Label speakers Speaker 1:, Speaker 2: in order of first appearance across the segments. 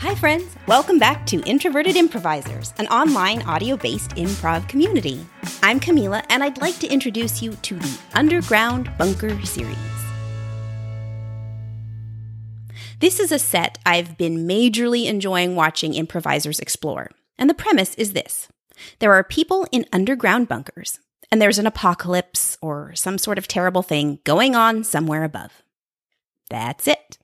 Speaker 1: Hi, friends. Welcome back to Introverted Improvisers, an online audio based improv community. I'm Camila, and I'd like to introduce you to the Underground Bunker series. This is a set I've been majorly enjoying watching improvisers explore. And the premise is this there are people in underground bunkers, and there's an apocalypse or some sort of terrible thing going on somewhere above. That's it.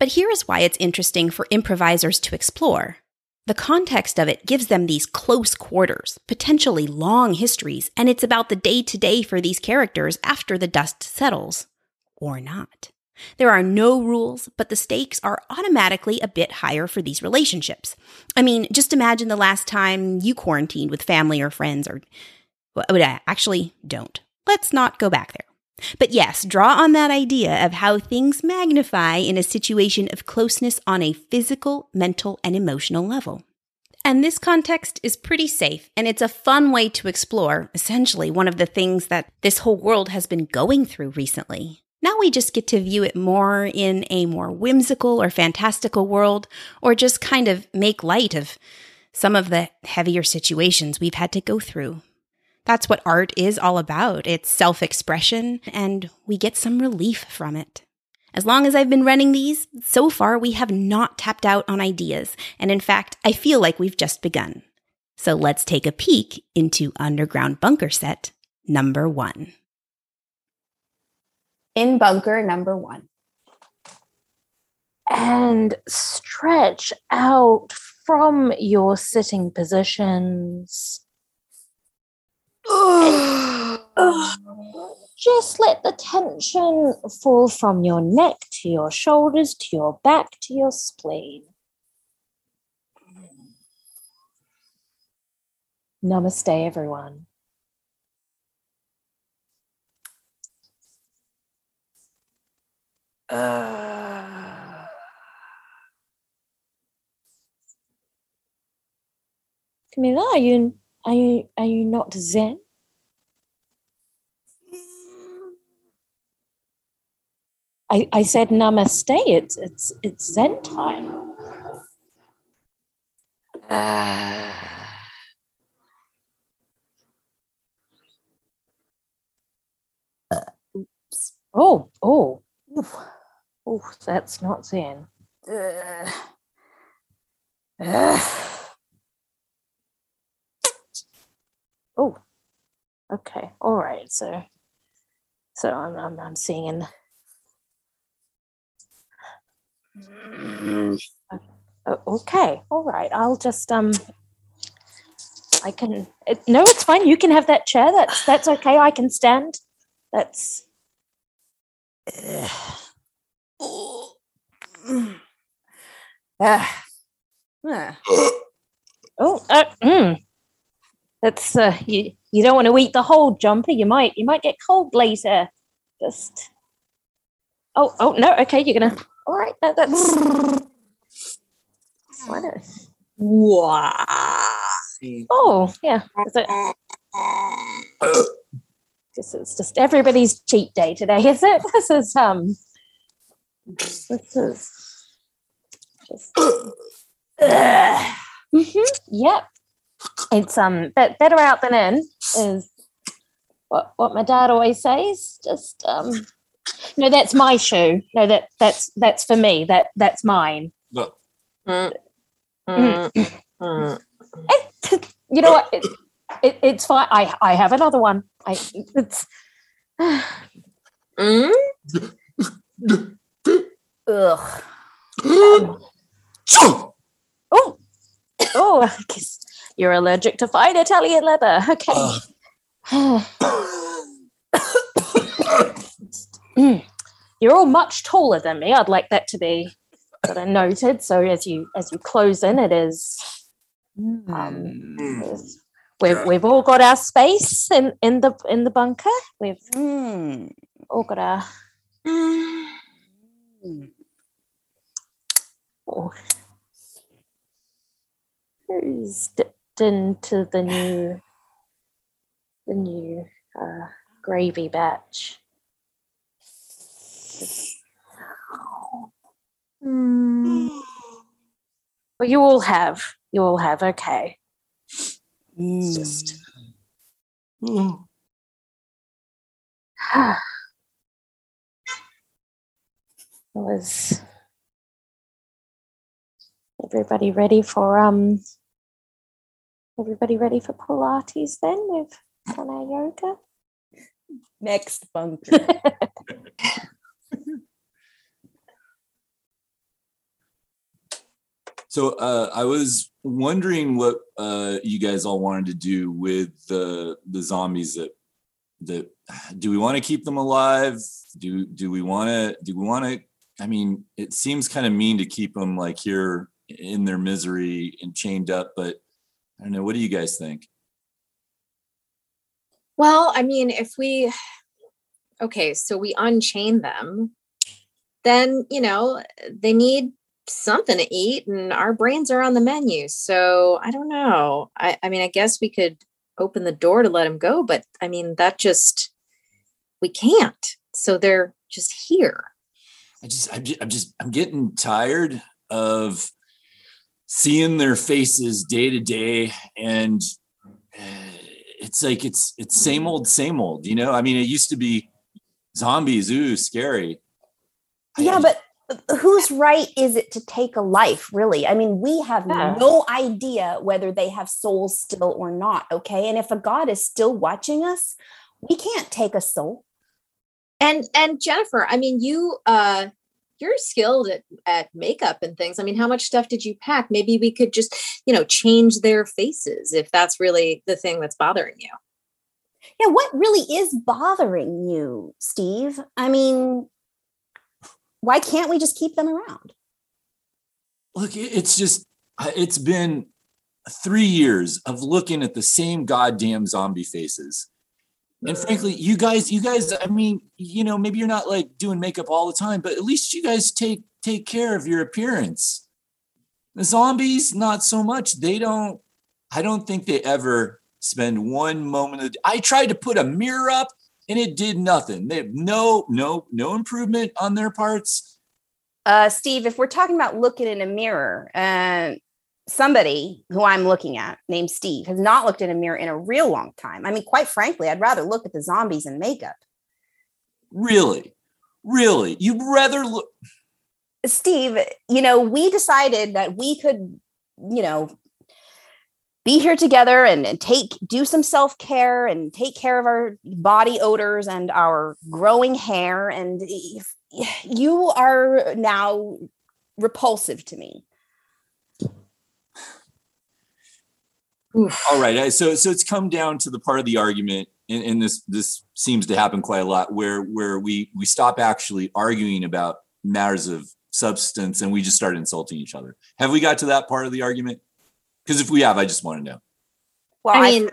Speaker 1: But here is why it's interesting for improvisers to explore. The context of it gives them these close quarters, potentially long histories, and it's about the day to day for these characters after the dust settles. Or not. There are no rules, but the stakes are automatically a bit higher for these relationships. I mean, just imagine the last time you quarantined with family or friends, or well, uh, actually, don't. Let's not go back there. But yes, draw on that idea of how things magnify in a situation of closeness on a physical, mental, and emotional level. And this context is pretty safe, and it's a fun way to explore essentially one of the things that this whole world has been going through recently. Now we just get to view it more in a more whimsical or fantastical world, or just kind of make light of some of the heavier situations we've had to go through. That's what art is all about. It's self expression, and we get some relief from it. As long as I've been running these, so far we have not tapped out on ideas, and in fact, I feel like we've just begun. So let's take a peek into Underground Bunker Set number one.
Speaker 2: In bunker number one.
Speaker 3: And stretch out from your sitting positions just let the tension fall from your neck to your shoulders to your back to your spleen. Namaste, everyone.
Speaker 4: Uh...
Speaker 3: Camila, are you are you are you not Zen? I, I said namaste. It's it's it's Zen time.
Speaker 4: Uh...
Speaker 3: Oh, oh, oh, that's not Zen.
Speaker 4: Uh... Uh...
Speaker 3: Oh, okay, all right. So, so I'm I'm, I'm seeing in. Oh, okay, all right. I'll just um. I can. It, no, it's fine. You can have that chair. That's that's okay. I can stand. That's.
Speaker 4: Oh. Ah. Ah.
Speaker 3: Oh, uh, mm. That's uh, you. You don't want to eat the whole jumper. You might. You might get cold later. Just. Oh, oh no. Okay, you're gonna. All right. That, that's. Why not?
Speaker 4: Why?
Speaker 3: Oh, yeah. It, this is just everybody's cheat day today, is it? This is um. This is just. hmm Yep. It's um but better out than in is what what my dad always says. Just um. No, that's my shoe. No, that that's that's for me. That that's mine.
Speaker 4: Look.
Speaker 3: Mm.
Speaker 4: Mm.
Speaker 3: you know what? It, it, it's fine. I I have another one. I it's.
Speaker 4: Mm.
Speaker 3: Ugh. Um, oh, oh! I guess you're allergic to fine Italian leather. Okay. Mm. You're all much taller than me. I'd like that to be sort of noted. So as you as you close in, it is. Um, is- we've we've all got our space in in the in the bunker. We've
Speaker 1: Mm.
Speaker 3: all got our. Oh. Who's dipped into the new the new uh, gravy batch? Well, you all have. You all have. Okay.
Speaker 5: Mm.
Speaker 3: It's just.
Speaker 6: Oh,
Speaker 3: It was everybody ready for um everybody ready for Pilates then with done our yoga?
Speaker 7: Next bunker.
Speaker 6: So uh, I was wondering what uh, you guys all wanted to do with the the zombies that that do we want to keep them alive? Do do we want to do we want to? I mean, it seems kind of mean to keep them like here in their misery and chained up, but I don't know. What do you guys think?
Speaker 4: Well, I mean, if we, okay, so we unchain them, then, you know, they need something to eat and our brains are on the menu. So I don't know. I, I mean, I guess we could open the door to let them go, but I mean, that just, we can't. So they're just here.
Speaker 6: I just, I'm just, I'm just, I'm getting tired of seeing their faces day to day, and uh, it's like it's it's same old, same old. You know, I mean, it used to be zombies, ooh, scary.
Speaker 1: Yeah, but whose right is it to take a life, really? I mean, we have
Speaker 3: Yeah.
Speaker 1: no idea whether they have souls still or not. Okay. And if a God is still watching us, we can't take a soul.
Speaker 4: And, and Jennifer, I mean, you, uh, you're skilled at, at makeup and things. I mean, how much stuff did you pack? Maybe we could just, you know, change their faces if that's really the thing that's bothering you.
Speaker 1: Yeah. What really is bothering you, Steve? I mean, why can't we just keep them around?
Speaker 6: look it's just, uh, it's been three years of looking at the same goddamn zombie faces. And uh. frankly you guys you guys i mean you know maybe you're not like doing makeup all the time but at least you guys take take care of your appearance. The zombies not so much. They don't i don't think they ever spend one moment of i tried to put a mirror up and it did nothing they have no no no improvement on their parts
Speaker 1: Uh, Steve, if we're talking about looking in a mirror, uh, somebody who I'm looking at named Steve has not looked in a mirror in a real long time. I mean, quite frankly, I'd rather look at the zombies in makeup.
Speaker 6: really really you'd rather look
Speaker 1: Steve, you know, we decided that we could, you know, be here together and, and take do some self-care and take care of our body odors and our growing hair and if- you are now repulsive to me
Speaker 6: All right. So so it's come down to the part of the argument, and, and this this seems to happen quite a lot, where where we we stop actually arguing about matters of substance and we just start insulting each other. Have we got to that part of the argument? Because if we have, I just want to know.
Speaker 1: well
Speaker 4: I
Speaker 1: I-
Speaker 4: mean,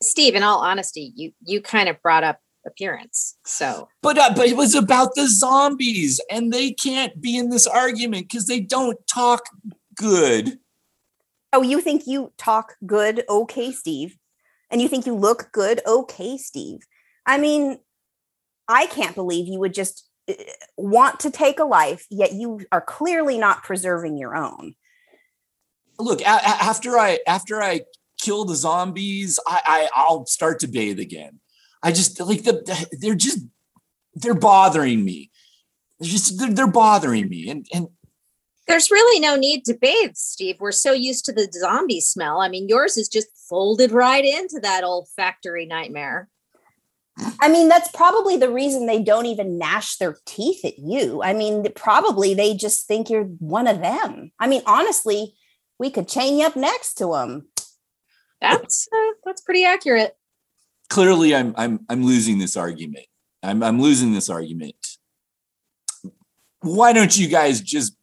Speaker 4: Steve, in all honesty, you, you kind of brought up appearance. So
Speaker 6: But uh, but it was about the zombies, and they can't be in this argument because they don't talk good.
Speaker 1: Oh, you think you talk good? Okay, Steve. And you think you look good? Okay, Steve. I mean, I can't believe you would just uh, want to take a life, yet you are clearly not preserving your own.
Speaker 6: Look, a- a- after I after I kill the zombies, I, I I'll start to bathe again. I just like the they're just they're bothering me. They're just they're, they're bothering me, and and
Speaker 4: there's really no need to bathe, Steve. We're so used to the zombie smell. I mean, yours is just folded right into that olfactory nightmare.
Speaker 1: I mean, that's probably the reason they don't even gnash their teeth at you. I mean, probably they just think you're one of them. I mean, honestly, we could chain you up next to them.
Speaker 4: That's uh, that's pretty accurate.
Speaker 6: clearly I'm I'm I'm losing this argument. I'm I'm losing this argument. Why don't you guys just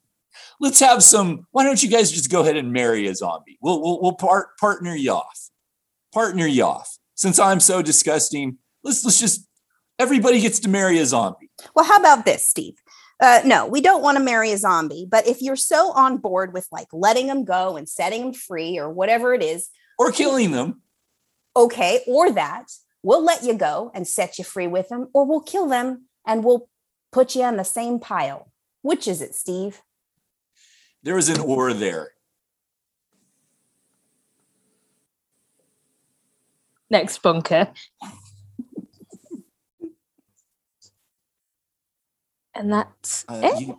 Speaker 6: let's have some why don't you guys just go ahead and marry a zombie? We'll we'll, we'll part, partner you off. Partner you off. Since I'm so disgusting, let's let's just everybody gets to marry a zombie.
Speaker 1: Well, how about this, Steve? Uh, no, we don't want to marry a zombie. But if you're so on board with like letting them go and setting them free or whatever it is,
Speaker 6: or killing them,
Speaker 1: okay, or that, we'll let you go and set you free with them, or we'll kill them and we'll put you on the same pile. Which is it, Steve?
Speaker 6: There is an or there.
Speaker 3: Next bunker. And that's
Speaker 6: Uh,
Speaker 3: it.
Speaker 6: you-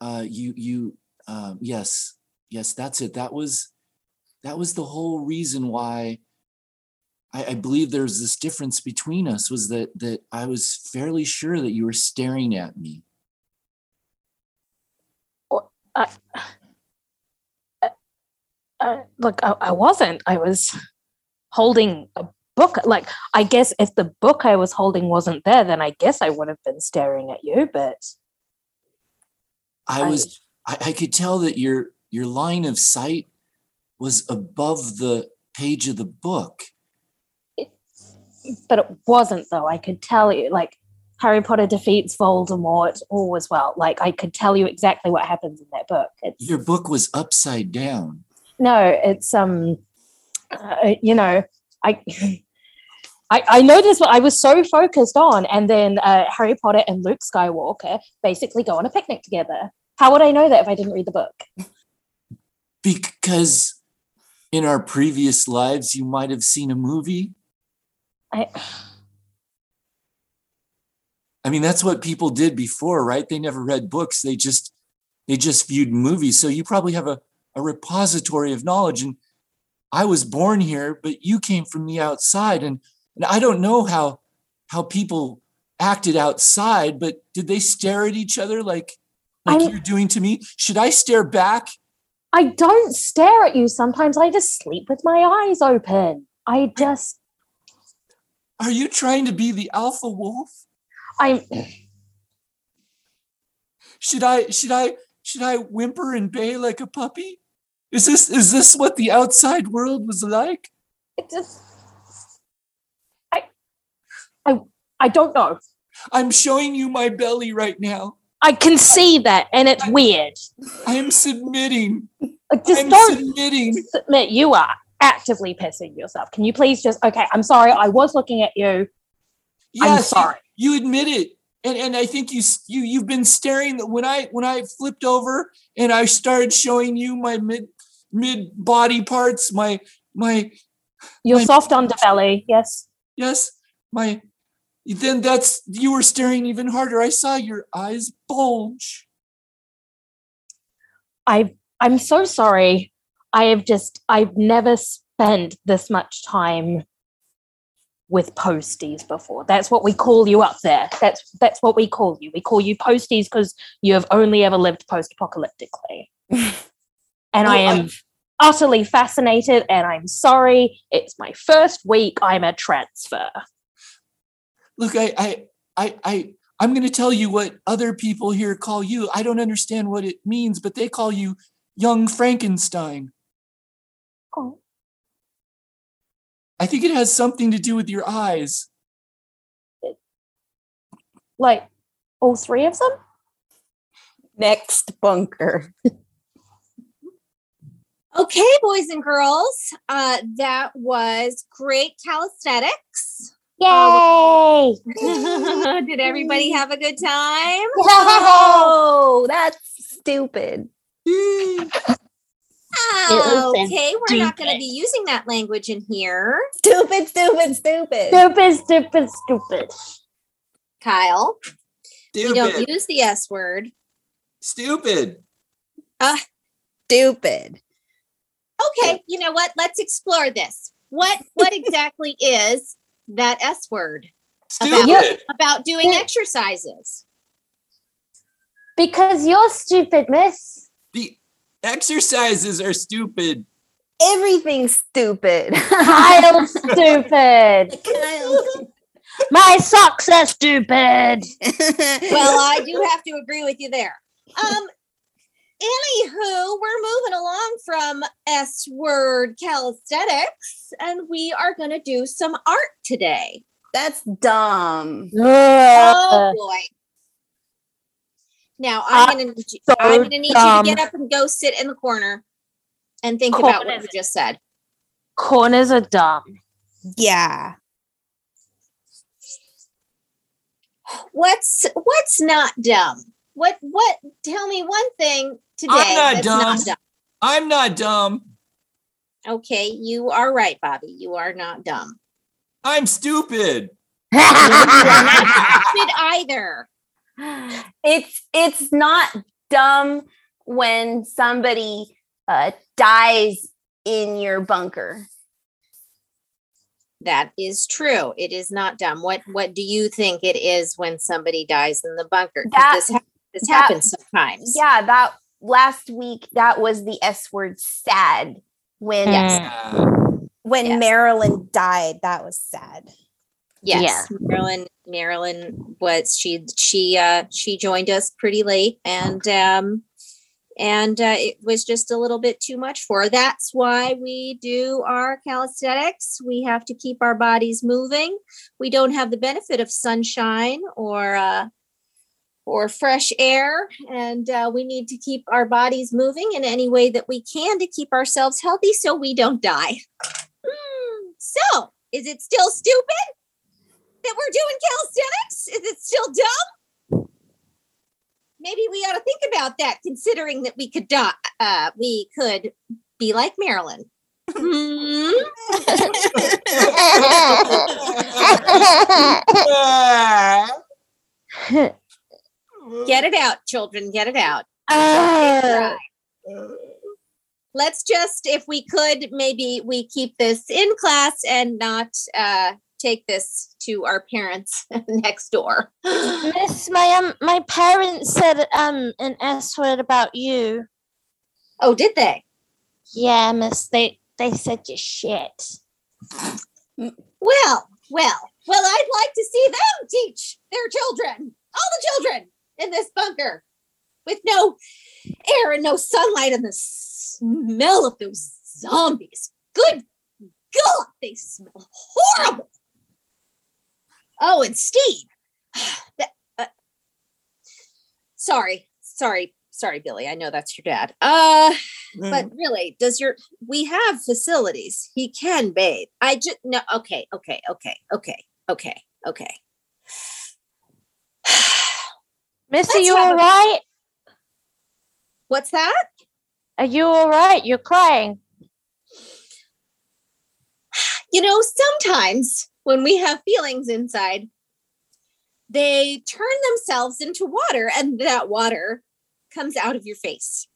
Speaker 6: uh you you um yes yes that's it that was that was the whole reason why I, I believe there's this difference between us was that that i was fairly sure that you were staring at me
Speaker 3: uh, look, I, I wasn't. I was holding a book. Like, I guess if the book I was holding wasn't there, then I guess I would have been staring at you. But
Speaker 6: i was I, I could tell that your your line of sight was above the page of the book
Speaker 3: but it wasn't though. I could tell you, like Harry Potter defeats Voldemort, all was well. Like I could tell you exactly what happens in that book. It's
Speaker 6: your book was upside down
Speaker 3: no, it's um, uh, you know, I. I, I noticed what I was so focused on, and then uh, Harry Potter and Luke Skywalker basically go on a picnic together. How would I know that if I didn't read the book?
Speaker 6: because in our previous lives you might have seen a movie
Speaker 3: I,
Speaker 6: I mean, that's what people did before, right? They never read books. They just they just viewed movies. So you probably have a, a repository of knowledge. And I was born here, but you came from the outside. And, and I don't know how how people acted outside, but did they stare at each other like like
Speaker 3: I'm-
Speaker 6: you're doing to me? Should I stare back?
Speaker 3: I don't stare at you sometimes. I just sleep with my eyes open. I just,
Speaker 6: Are you trying to be the alpha wolf?
Speaker 3: I'm,
Speaker 6: Should I should I should I whimper and bay like a puppy? Is this is this what the outside world was like?
Speaker 3: it just, I, I, I don't know.
Speaker 6: I'm showing you my belly right now.
Speaker 3: I can see that, and it's weird.
Speaker 6: I am submitting.
Speaker 3: Like, just
Speaker 6: I'm
Speaker 3: don't
Speaker 6: submitting.
Speaker 3: submit. You are actively pissing yourself. Can you please just? Okay, I'm sorry. I was looking at you. I'm
Speaker 6: Yes,
Speaker 3: sorry.
Speaker 6: You, you admit it. And and I think you you you've been staring when I when I flipped over and I started showing you my mid mid body parts, my my
Speaker 3: Your
Speaker 6: My-
Speaker 3: soft underbelly. Yes.
Speaker 6: yes, my then that's you were staring even harder. I saw your eyes bulge.
Speaker 3: I. I'm so sorry. I have just. I've never spent this much time with posties before. That's what we call you up there. That's that's what we call you. We call you posties because you have only ever lived post-apocalyptically. and I
Speaker 6: Well, I-
Speaker 3: am utterly fascinated and I'm sorry. It's my first week. I'm a transfer.
Speaker 6: Look, I I I I I'm going to tell you what other people here call you. I don't understand what it means, but they call you young Frankenstein.
Speaker 3: Oh.
Speaker 6: I think it has something to do with your eyes.
Speaker 3: Like all three of them?
Speaker 1: Next bunker.
Speaker 4: Okay, boys and girls, uh, that was great calisthenics.
Speaker 3: Yay!
Speaker 4: Did everybody have a good time?
Speaker 1: Oh, that's stupid.
Speaker 4: Oh, okay, we're not going to be using that language in here.
Speaker 1: Stupid, stupid, stupid.
Speaker 3: Stupid, stupid, stupid.
Speaker 4: Kyle, we don't use the S word.
Speaker 6: Stupid.
Speaker 1: Ah, stupid.
Speaker 4: Okay, you know what? Let's explore this. What what exactly is that S word
Speaker 6: Stupid.
Speaker 4: about doing
Speaker 3: Yeah.
Speaker 4: exercises?
Speaker 3: Because you're stupid, miss.
Speaker 6: The exercises are stupid.
Speaker 1: Everything's stupid.
Speaker 3: Kyle's stupid. My socks are stupid.
Speaker 4: Well, I do have to agree with you there. Um, anywho, we're moving along from S word calisthenics, and we are going to do some art today.
Speaker 1: that's dumb.
Speaker 4: Oh boy! Now I'm ah, going to
Speaker 3: so
Speaker 4: I'm going to need
Speaker 3: dumb.
Speaker 4: you to get up and go sit in the corner and think
Speaker 3: Corner.
Speaker 4: about what you just said.
Speaker 3: Corners are dumb.
Speaker 1: Yeah.
Speaker 4: What's what's not dumb? What what? Tell me one thing today
Speaker 6: I'm not
Speaker 4: that's
Speaker 6: dumb.
Speaker 4: not dumb.
Speaker 6: I'm not dumb.
Speaker 4: Okay, you are right, Bobby. You are not dumb.
Speaker 6: I'm stupid.
Speaker 4: You're not stupid either.
Speaker 1: it's it's not dumb when somebody uh, dies in your bunker.
Speaker 4: That is true. It is not dumb. What what do you think it is when somebody dies in the bunker?
Speaker 1: That-
Speaker 4: this, hap- this
Speaker 1: that-
Speaker 4: happens sometimes.
Speaker 1: Yeah, that last week that was the S word sad when
Speaker 3: Mm.
Speaker 1: when
Speaker 4: Yes.
Speaker 1: Marilyn died. That was sad.
Speaker 4: Yes.
Speaker 3: Yeah.
Speaker 4: Marilyn Marilyn was she she uh she joined us pretty late and um and uh, it was just a little bit too much for her. That's why we do our calisthenics. We have to keep our bodies moving. We don't have the benefit of sunshine or uh or fresh air and uh, we need to keep our bodies moving in any way that we can to keep ourselves healthy so we don't die. Hmm, So, is it still stupid? that we're doing calisthenics? Is it still dumb? Maybe we ought to think about that, considering that we could die. Uh, we could be like Marilyn. Hmm? Get it out, children. Get it out.
Speaker 3: Uh,
Speaker 4: Let's just, if we could, maybe we keep this in class and not uh, take this to our parents next door.
Speaker 3: Miss, my um, my parents said um an S word about you.
Speaker 4: Oh, did they?
Speaker 3: Yeah, Miss, they they said you're shit.
Speaker 4: Well, well, well, I'd like to see them teach their children, all the children in this bunker with no air and no sunlight and the smell of those zombies. Good God, they smell horrible. Oh, and Steve. That, uh, sorry, sorry, sorry, Billy. I know that's your dad. Uh, but really, does your we have facilities? He can bathe. I just no. Okay, okay, okay, okay, okay, okay.
Speaker 3: Miss, are
Speaker 4: Let's
Speaker 3: you
Speaker 4: a-
Speaker 3: all right?
Speaker 4: What's that?
Speaker 3: Are you all right? You're crying.
Speaker 4: You know, sometimes when we have feelings inside, they turn themselves into water, and that water comes out of your face.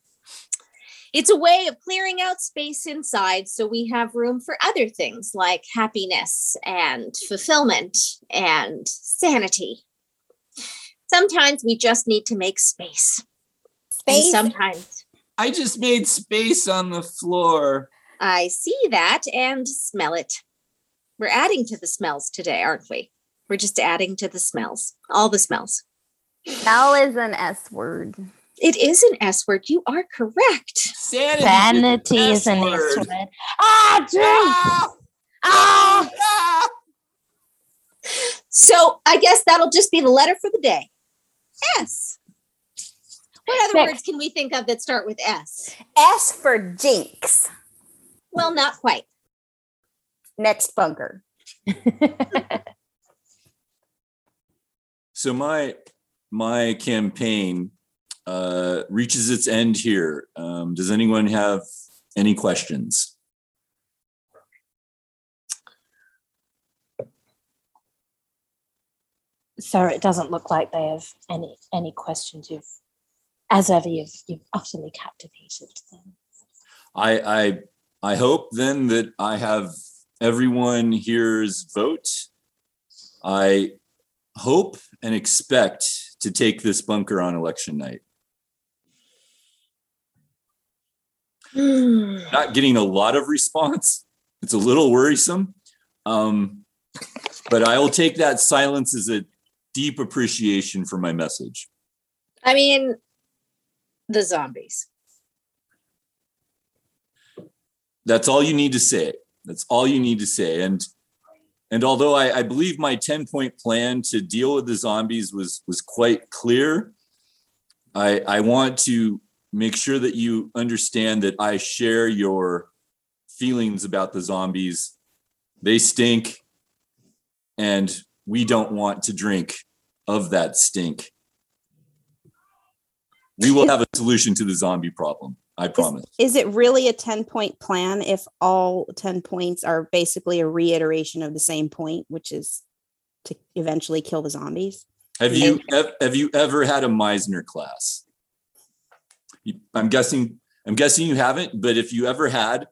Speaker 4: It's a way of clearing out space inside so we have room for other things like happiness and fulfillment and sanity. Sometimes we just need to make space. And
Speaker 1: Space.
Speaker 4: sometimes
Speaker 6: I just made space on the floor.
Speaker 4: I see that and smell it. We're adding to the smells today, aren't we? We're just adding to the smells, all the smells.
Speaker 1: Smell is an S word.
Speaker 4: It is an S word. You are correct.
Speaker 6: Sanity.
Speaker 3: Vanity is an S
Speaker 6: S-word.
Speaker 3: word. Ah, drink!
Speaker 6: Ah!
Speaker 3: Ah!
Speaker 6: Ah!
Speaker 4: So I guess that'll just be the letter for the day. S. What other
Speaker 3: Next.
Speaker 4: words can we think of that start with S?
Speaker 1: S for jinx.
Speaker 4: Well, not quite.
Speaker 1: Next bunker.
Speaker 6: So my my campaign uh, reaches its end here. Um, does anyone have any questions?
Speaker 3: So it doesn't look like they have any any questions. You've, as ever, you've you've utterly captivated them.
Speaker 6: I I I hope then that I have everyone here's vote. I hope and expect to take this bunker on election night. Not getting a lot of response. It's a little worrisome. Um, but I will take that silence as a deep appreciation for my message.
Speaker 4: I mean, the zombies.
Speaker 6: that's all you need to say that's all you need to say and and although I, I believe my 10 point plan to deal with the zombies was was quite clear i i want to make sure that you understand that i share your feelings about the zombies they stink and we don't want to drink of that stink We will have a solution to the zombie problem. I promise.
Speaker 1: Is it really a 10 point plan if all 10 points are basically a reiteration of the same point, which is to eventually kill the zombies?
Speaker 6: Have you have you ever had a Meisner class? I'm guessing I'm guessing you haven't, but if you ever had,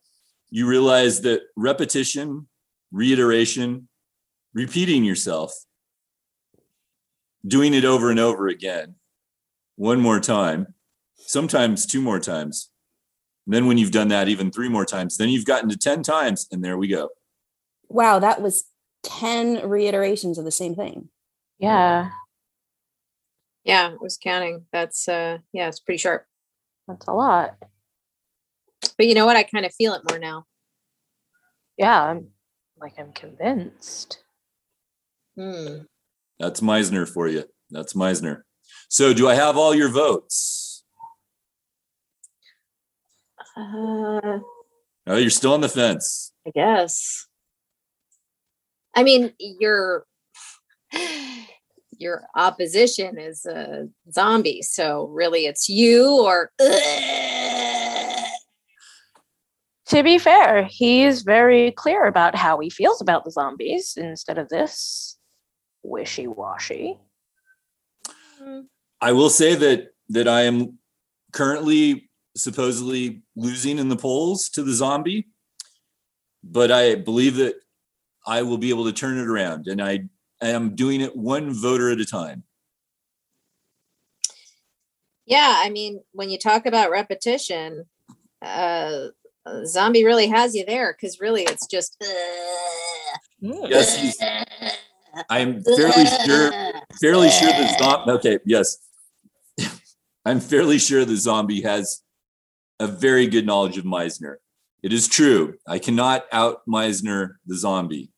Speaker 6: you realize that repetition, reiteration, repeating yourself, doing it over and over again, one more time, sometimes two more times. And then when you've done that even three more times, then you've gotten to 10 times and there we go.
Speaker 1: Wow, that was 10 reiterations of the same thing.
Speaker 3: Yeah,
Speaker 4: Yeah, it was counting. That's uh yeah, it's pretty sharp.
Speaker 3: that's a lot.
Speaker 4: But you know what? I kind of feel it more now.
Speaker 3: Yeah, I'm like I'm convinced.
Speaker 4: Hmm.
Speaker 6: That's Meisner for you. That's Meisner. So do I have all your votes?
Speaker 4: Uh,
Speaker 6: Oh, you're still on the fence.
Speaker 4: I guess. I mean, your your opposition is a zombie, so really it's you or
Speaker 3: To be fair, he's very clear about how he feels about the zombies instead of this wishy washy.
Speaker 6: I will say that that I am currently supposedly losing in the polls to the zombie, but I believe that I will be able to turn it around, and I am doing it one voter at a time.
Speaker 4: Yeah, I mean, when you talk about repetition, uh uh, zombie really has you there because really it's just
Speaker 6: Yes, he's, I'm fairly sure fairly sure the zombie. Okay, yes, I'm fairly sure the zombie has a very good knowledge of Meisner. It is true. I cannot out Meisner the zombie,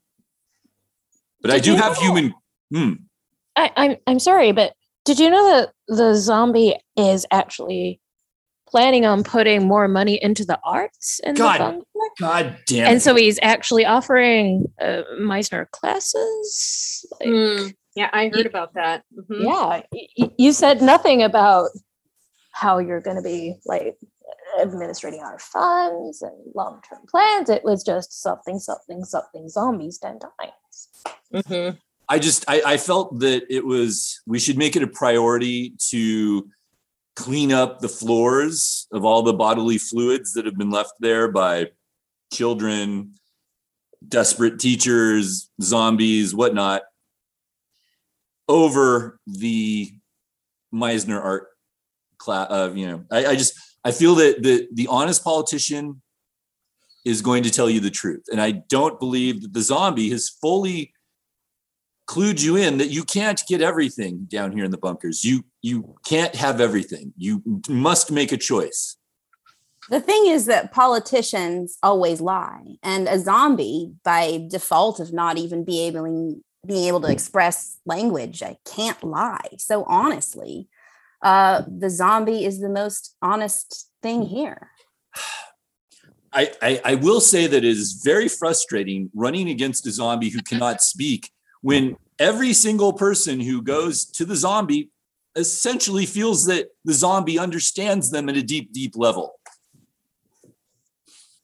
Speaker 6: but I do have
Speaker 3: know-
Speaker 6: human. Hmm.
Speaker 3: I, I'm I'm sorry, but did you know that the zombie is actually planning on putting more money into the arts in
Speaker 6: God
Speaker 3: the bunker?
Speaker 6: God damn.
Speaker 3: And
Speaker 6: it.
Speaker 3: so he's actually offering uh, Meisner classes. Like,
Speaker 4: Hmm, Yeah, I heard about that. Mhm.
Speaker 3: Yeah, y- y- you said nothing about how you're going to be like administrating our funds and long-term plans. It was just something, something, something zombies ten times.
Speaker 4: Mhm.
Speaker 6: I just I, I felt that it was we should make it a priority to clean up the floors of all the bodily fluids that have been left there by children, desperate teachers, zombies, whatnot, over the Meisner art class. Uh, you know, I, I just I feel that the the honest politician is going to tell you the truth, and I don't believe that the zombie has fully clued you in that you can't get everything down here in the bunkers. You you can't have everything. You must make a choice.
Speaker 1: The thing is that politicians always lie, and a zombie, by default of not even be able being able to express language, I can't lie. So honestly, uh, the zombie is the most honest thing here.
Speaker 6: I, I I will say that it is very frustrating running against a zombie who cannot speak when every single person who goes to the zombie essentially feels that the zombie understands them at a deep, deep level.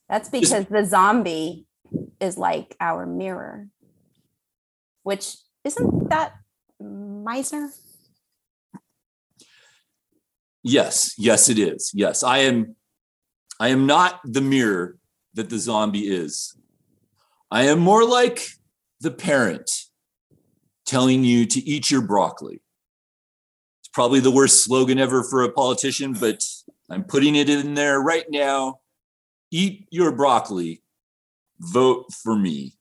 Speaker 1: That's because the zombie is like our mirror, which isn't that Meisner?
Speaker 6: Yes, yes, it is. Yes, I am. I am not the mirror that the zombie is. I am more like the parent telling you to eat your broccoli. It's probably the worst slogan ever for a politician, but I'm putting it in there right now. Eat your broccoli. Vote for me.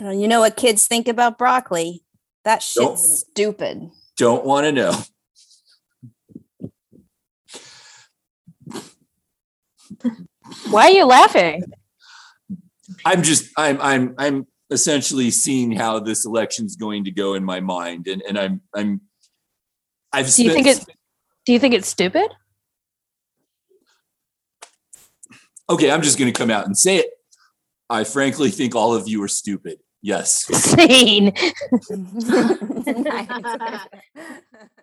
Speaker 1: Uh, You know what kids think about broccoli? That shit's
Speaker 6: Don't.
Speaker 1: stupid.
Speaker 6: Don't want to know.
Speaker 3: Why are you laughing?
Speaker 6: I'm just I'm I'm I'm essentially seeing how this election's going to go in my mind, and and I'm I'm I've
Speaker 3: Do you think it? Do you think it's stupid?
Speaker 6: okay. I'm just going to come out and say it. I frankly think all of you are stupid. Yes.
Speaker 3: Scene.
Speaker 1: Nice.